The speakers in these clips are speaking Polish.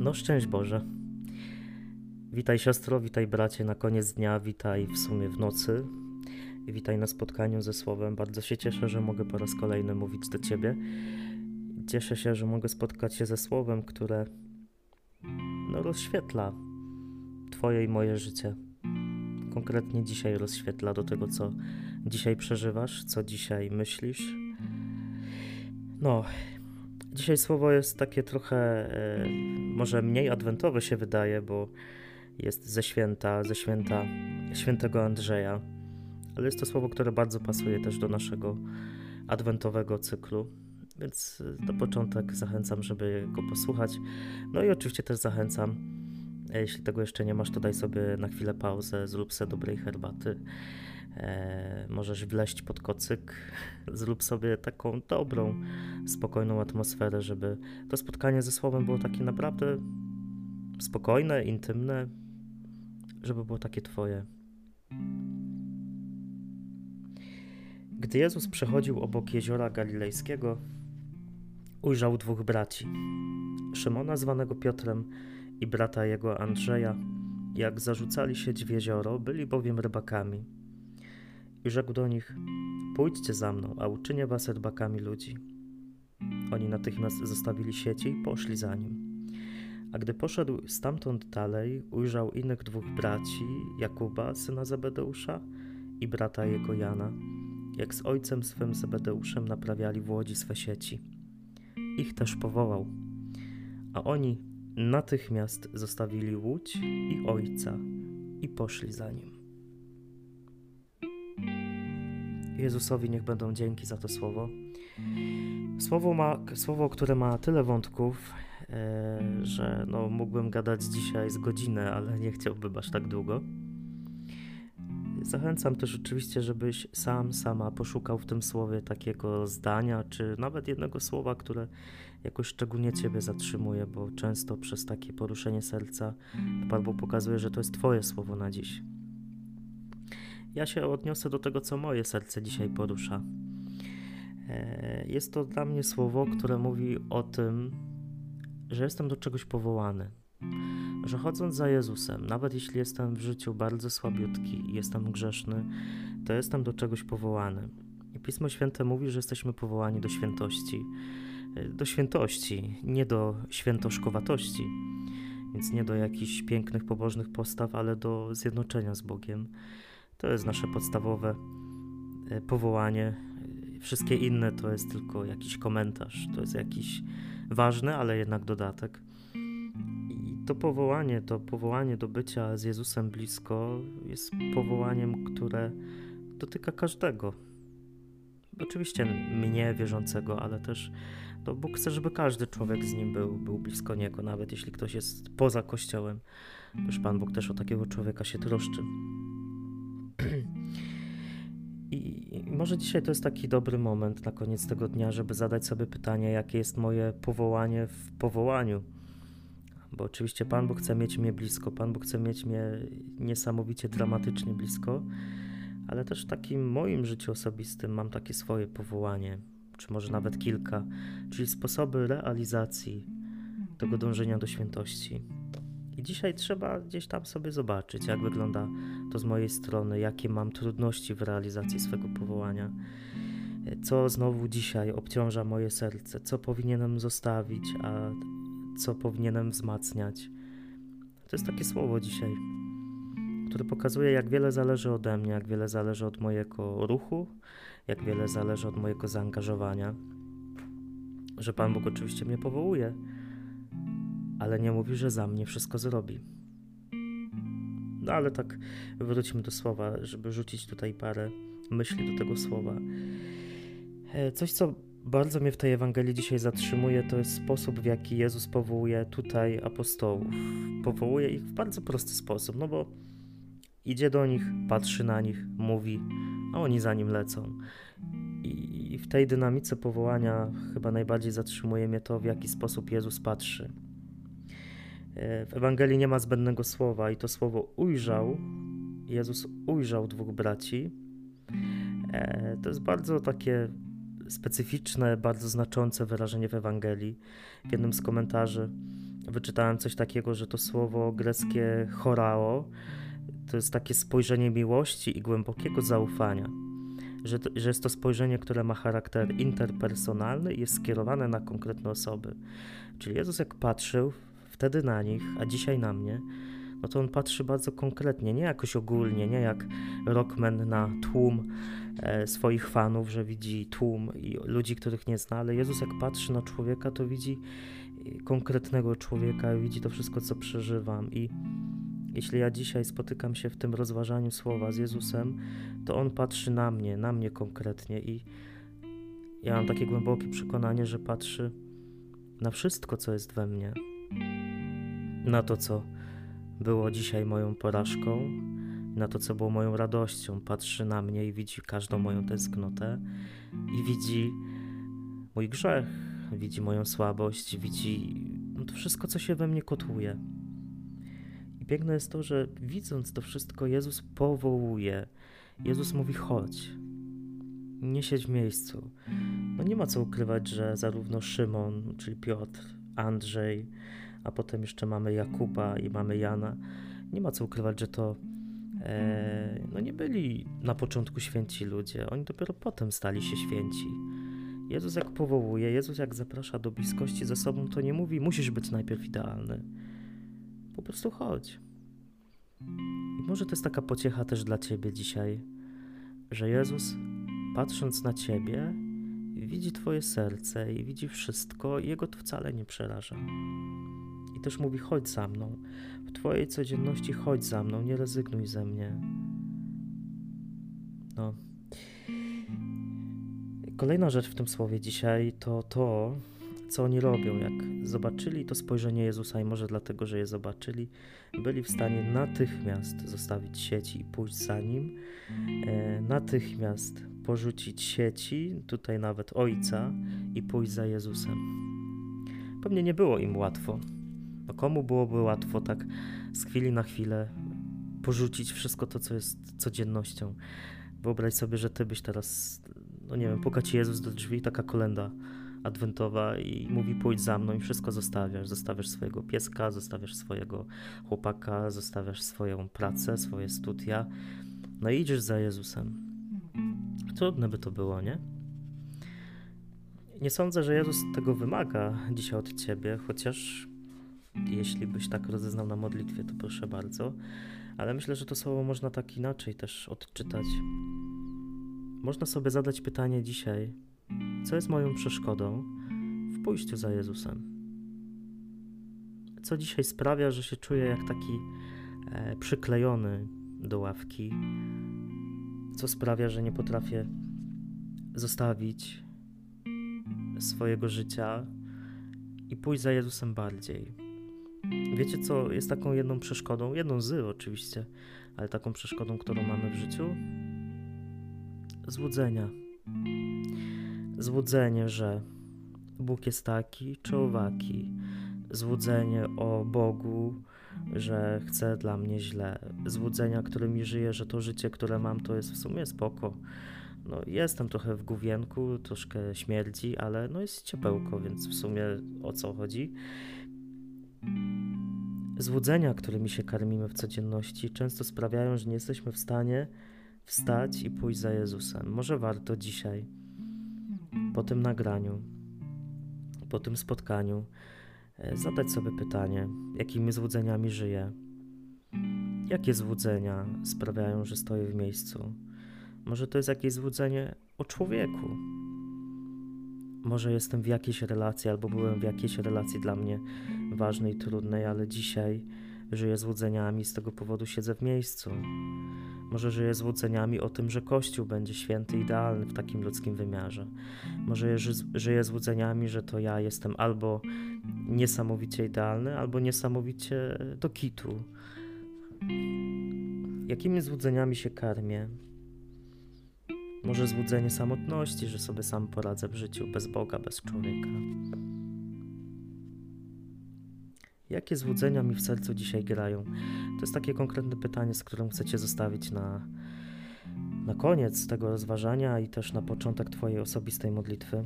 No szczęść Boże. Witaj siostro, witaj bracie na koniec dnia, witaj w sumie w nocy. Witaj na spotkaniu ze Słowem. Bardzo się cieszę, że mogę po raz kolejny mówić do Ciebie. Cieszę się, że mogę spotkać się ze Słowem, które no, rozświetla Twoje i moje życie. Konkretnie dzisiaj rozświetla do tego, co dzisiaj przeżywasz, co dzisiaj myślisz. No, dzisiaj słowo jest takie trochę, e, może mniej adwentowe się wydaje, bo jest ze święta, ze święta świętego Andrzeja, ale jest to słowo, które bardzo pasuje też do naszego adwentowego cyklu. Więc na początek zachęcam, żeby go posłuchać. No i oczywiście też zachęcam, jeśli tego jeszcze nie masz, to daj sobie na chwilę pauzę, zrób sobie dobrej herbaty. E, możesz wleść pod kocyk, zrób sobie taką dobrą, spokojną atmosferę, żeby to spotkanie ze Słowem było takie naprawdę spokojne, intymne, żeby było takie Twoje. Gdy Jezus przechodził obok jeziora galilejskiego, ujrzał dwóch braci: Szymona, zwanego Piotrem, i brata jego Andrzeja. Jak zarzucali sieć w jezioro, byli bowiem rybakami. I rzekł do nich: Pójdźcie za mną, a uczynię was rybakami ludzi. Oni natychmiast zostawili sieci i poszli za nim. A gdy poszedł stamtąd dalej, ujrzał innych dwóch braci, Jakuba, syna Zebedeusza, i brata jego Jana, jak z ojcem swym Zebedeuszem naprawiali w łodzi swe sieci. Ich też powołał. A oni natychmiast zostawili łódź i ojca i poszli za nim. Jezusowi niech będą dzięki za to słowo. Słowo, ma, słowo które ma tyle wątków, e, że no, mógłbym gadać dzisiaj z godzinę, ale nie chciałbym aż tak długo. Zachęcam też oczywiście, żebyś sam, sama poszukał w tym słowie takiego zdania, czy nawet jednego słowa, które jakoś szczególnie Ciebie zatrzymuje, bo często przez takie poruszenie serca Pan Bóg pokazuje, że to jest Twoje słowo na dziś. Ja się odniosę do tego, co moje serce dzisiaj porusza. E, jest to dla mnie słowo, które mówi o tym, że jestem do czegoś powołany. Że chodząc za Jezusem, nawet jeśli jestem w życiu bardzo słabiutki i jestem grzeszny, to jestem do czegoś powołany. I Pismo Święte mówi, że jesteśmy powołani do świętości. E, do świętości, nie do świętoszkowatości, więc nie do jakichś pięknych, pobożnych postaw, ale do zjednoczenia z Bogiem. To jest nasze podstawowe e, powołanie. Wszystkie inne to jest tylko jakiś komentarz, to jest jakiś ważny, ale jednak dodatek. I to powołanie, to powołanie do bycia z Jezusem blisko jest powołaniem, które dotyka każdego. Oczywiście mnie wierzącego, ale też to Bóg chce, żeby każdy człowiek z nim był, był blisko niego, nawet jeśli ktoś jest poza kościołem. Też Pan Bóg też o takiego człowieka się troszczy. I może dzisiaj to jest taki dobry moment na koniec tego dnia, żeby zadać sobie pytanie, jakie jest moje powołanie w powołaniu. Bo oczywiście Pan Bóg chce mieć mnie blisko, Pan Bóg chce mieć mnie niesamowicie dramatycznie blisko, ale też w takim moim życiu osobistym mam takie swoje powołanie, czy może nawet kilka, czyli sposoby realizacji tego dążenia do świętości. I dzisiaj trzeba gdzieś tam sobie zobaczyć, jak wygląda to z mojej strony, jakie mam trudności w realizacji swego powołania, co znowu dzisiaj obciąża moje serce, co powinienem zostawić, a co powinienem wzmacniać. To jest takie słowo dzisiaj, które pokazuje, jak wiele zależy ode mnie, jak wiele zależy od mojego ruchu, jak wiele zależy od mojego zaangażowania. Że Pan Bóg oczywiście mnie powołuje ale nie mówi, że za mnie wszystko zrobi. No ale tak wróćmy do słowa, żeby rzucić tutaj parę myśli do tego słowa. E, coś, co bardzo mnie w tej Ewangelii dzisiaj zatrzymuje, to jest sposób, w jaki Jezus powołuje tutaj apostołów. Powołuje ich w bardzo prosty sposób, no bo idzie do nich, patrzy na nich, mówi, a oni za nim lecą. I w tej dynamice powołania chyba najbardziej zatrzymuje mnie to, w jaki sposób Jezus patrzy. E, w Ewangelii nie ma zbędnego słowa i to słowo ujrzał. Jezus ujrzał dwóch braci. E, to jest bardzo takie specyficzne, bardzo znaczące wyrażenie w Ewangelii. W jednym z komentarzy wyczytałem coś takiego, że to słowo greckie chorao to jest takie spojrzenie miłości i głębokiego zaufania. Że, to, że jest to spojrzenie, które ma charakter interpersonalny i jest skierowane na konkretne osoby. Czyli Jezus, jak patrzył wtedy na nich, a dzisiaj na mnie, no to on patrzy bardzo konkretnie, nie jakoś ogólnie, nie jak rockman na tłum e, swoich fanów, że widzi tłum i ludzi, których nie zna, ale Jezus, jak patrzy na człowieka, to widzi konkretnego człowieka, widzi to wszystko, co przeżywam i jeśli ja dzisiaj spotykam się w tym rozważaniu słowa z Jezusem, to On patrzy na mnie, na mnie konkretnie i ja mam takie głębokie przekonanie, że patrzy na wszystko, co jest we mnie. Na to, co było dzisiaj moją porażką, na to, co było moją radością. Patrzy na mnie i widzi każdą moją tęsknotę i widzi mój grzech, widzi moją słabość, widzi to wszystko, co się we mnie kotłuje piękne jest to, że widząc to wszystko, Jezus powołuje. Jezus mówi: chodź, nie siedź w miejscu. No nie ma co ukrywać, że zarówno Szymon, czyli Piotr, Andrzej, a potem jeszcze mamy Jakuba i mamy Jana, nie ma co ukrywać, że to e, no nie byli na początku święci ludzie, oni dopiero potem stali się święci. Jezus jak powołuje, Jezus jak zaprasza do bliskości ze sobą, to nie mówi, musisz być najpierw idealny. Po prostu chodź. I może to jest taka pociecha też dla ciebie dzisiaj, że Jezus, patrząc na ciebie, widzi twoje serce i widzi wszystko, i jego to wcale nie przeraża. I też mówi: chodź za mną. W twojej codzienności chodź za mną, nie rezygnuj ze mnie. No. Kolejna rzecz w tym słowie dzisiaj to to, co oni robią. Jak zobaczyli to spojrzenie Jezusa i może dlatego, że je zobaczyli, byli w stanie natychmiast zostawić sieci i pójść za nim, e, natychmiast porzucić sieci, tutaj nawet Ojca, i pójść za Jezusem. Pewnie nie było im łatwo. No komu byłoby łatwo tak z chwili na chwilę porzucić wszystko to, co jest codziennością? Wyobraź sobie, że ty byś teraz, no nie wiem, pukać Jezus do drzwi, taka kolenda adwentowa i mówi pójdź za mną i wszystko zostawiasz. Zostawiasz swojego pieska, zostawiasz swojego chłopaka, zostawiasz swoją pracę, swoje studia. No i idziesz za Jezusem. Trudne by to było, nie? Nie sądzę, że Jezus tego wymaga dzisiaj od ciebie, chociaż jeśli byś tak rozeznał na modlitwie, to proszę bardzo. Ale myślę, że to słowo można tak inaczej też odczytać. Można sobie zadać pytanie dzisiaj, co jest moją przeszkodą w pójściu za Jezusem? Co dzisiaj sprawia, że się czuję jak taki e, przyklejony do ławki? Co sprawia, że nie potrafię zostawić swojego życia i pójść za Jezusem bardziej? Wiecie, co jest taką jedną przeszkodą? Jedną z oczywiście, ale taką przeszkodą, którą mamy w życiu? Złudzenia Złudzenie, że Bóg jest taki czy owaki. Złudzenie o Bogu, że chce dla mnie źle. Złudzenia, którymi żyję, że to życie, które mam, to jest w sumie spoko. No, jestem trochę w główienku, troszkę śmierdzi, ale no jest ciepełko, więc w sumie o co chodzi? Złudzenia, którymi się karmimy w codzienności, często sprawiają, że nie jesteśmy w stanie wstać i pójść za Jezusem. Może warto dzisiaj po tym nagraniu, po tym spotkaniu, e, zadać sobie pytanie, jakimi złudzeniami żyję. Jakie złudzenia sprawiają, że stoję w miejscu? Może to jest jakieś złudzenie o człowieku. Może jestem w jakiejś relacji, albo byłem w jakiejś relacji dla mnie ważnej, trudnej, ale dzisiaj żyję złudzeniami, z tego powodu siedzę w miejscu. Może żyję złudzeniami o tym, że Kościół będzie święty, idealny w takim ludzkim wymiarze. Może żyję złudzeniami, że to ja jestem albo niesamowicie idealny, albo niesamowicie do kitu. Jakimi złudzeniami się karmię? Może złudzenie samotności, że sobie sam poradzę w życiu bez Boga, bez człowieka. Jakie złudzenia mi w sercu dzisiaj grają? To jest takie konkretne pytanie, z którym chcę Cię zostawić na, na koniec tego rozważania i też na początek Twojej osobistej modlitwy.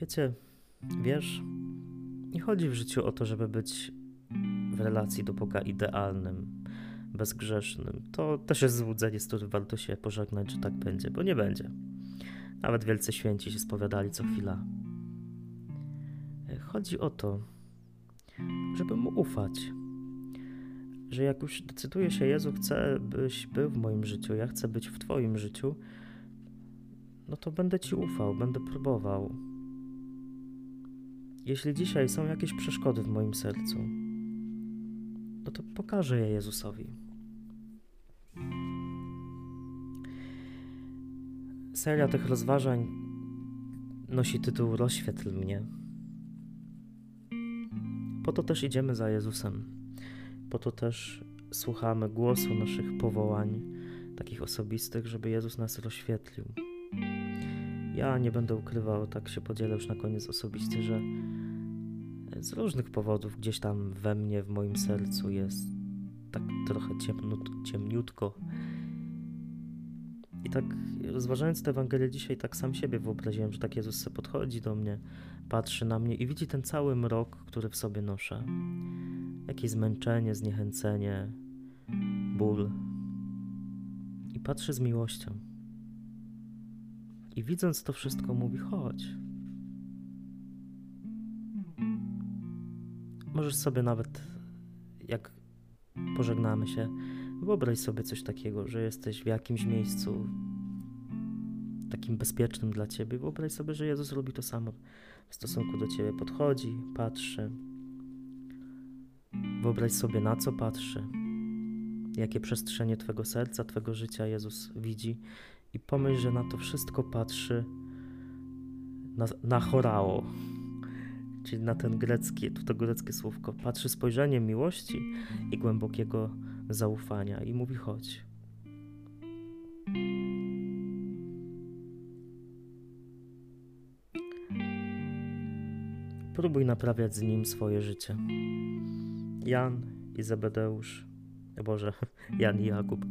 Wiecie, wiesz, Nie chodzi w życiu o to, żeby być w relacji do Boga idealnym, bezgrzesznym. To też jest złudzenie, z którym warto się pożegnać, że tak będzie, bo nie będzie. Nawet wielcy święci się spowiadali co chwila. Chodzi o to, żeby mu ufać. Że jak już decyduje się, Jezu, chcę, byś był w moim życiu, ja chcę być w Twoim życiu, no to będę Ci ufał, będę próbował. Jeśli dzisiaj są jakieś przeszkody w moim sercu, no to pokażę je Jezusowi. Seria tych rozważań nosi tytuł Rozświetl mnie. Po to też idziemy za Jezusem. Po to też słuchamy głosu naszych powołań, takich osobistych, żeby Jezus nas rozświetlił. Ja nie będę ukrywał, tak się podzielę już na koniec osobiście, że z różnych powodów gdzieś tam we mnie, w moim sercu jest tak trochę ciemnut, ciemniutko. I tak rozważając tę Ewangelię dzisiaj, tak sam siebie wyobraziłem, że tak Jezus se podchodzi do mnie, patrzy na mnie i widzi ten cały mrok, który w sobie noszę. Jakieś zmęczenie, zniechęcenie, ból. I patrzy z miłością. I widząc to wszystko, mówi: chodź. Możesz sobie nawet, jak pożegnamy się, wyobraź sobie coś takiego, że jesteś w jakimś miejscu takim bezpiecznym dla ciebie. Wyobraź sobie, że Jezus robi to samo w stosunku do ciebie. Podchodzi, patrzy. Wyobraź sobie, na co patrzy, jakie przestrzenie Twego serca, Twego życia Jezus widzi i pomyśl, że na to wszystko patrzy na, na czyli na ten grecki, to greckie słówko. Patrzy spojrzeniem miłości i głębokiego zaufania i mówi: chodź. Próbuj naprawiać z nim swoje życie. Jan i Zebedeusz, Boże, Jan i Jakub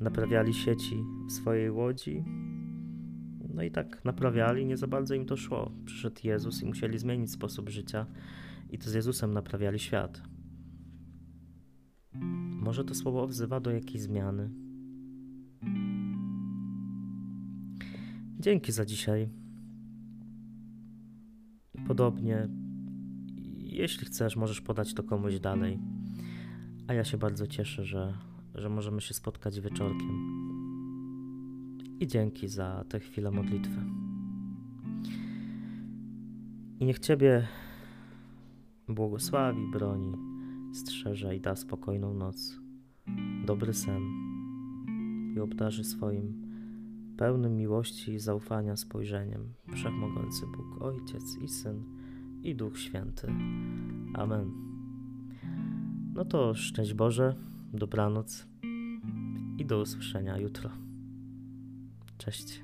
naprawiali sieci w swojej łodzi. No i tak naprawiali, nie za bardzo im to szło. Przyszedł Jezus i musieli zmienić sposób życia, i to z Jezusem naprawiali świat. Może to słowo wzywa do jakiejś zmiany. Dzięki za dzisiaj. Podobnie, jeśli chcesz, możesz podać to komuś dalej. A ja się bardzo cieszę, że, że możemy się spotkać wieczorkiem. I dzięki za tę chwilę modlitwy. I niech Ciebie błogosławi, broni, strzeże i da spokojną noc, dobry sen i obdarzy swoim pełnym miłości i zaufania spojrzeniem Wszechmogący Bóg, Ojciec i Syn i Duch Święty. Amen. No to szczęść Boże, dobranoc i do usłyszenia jutro. Cześć.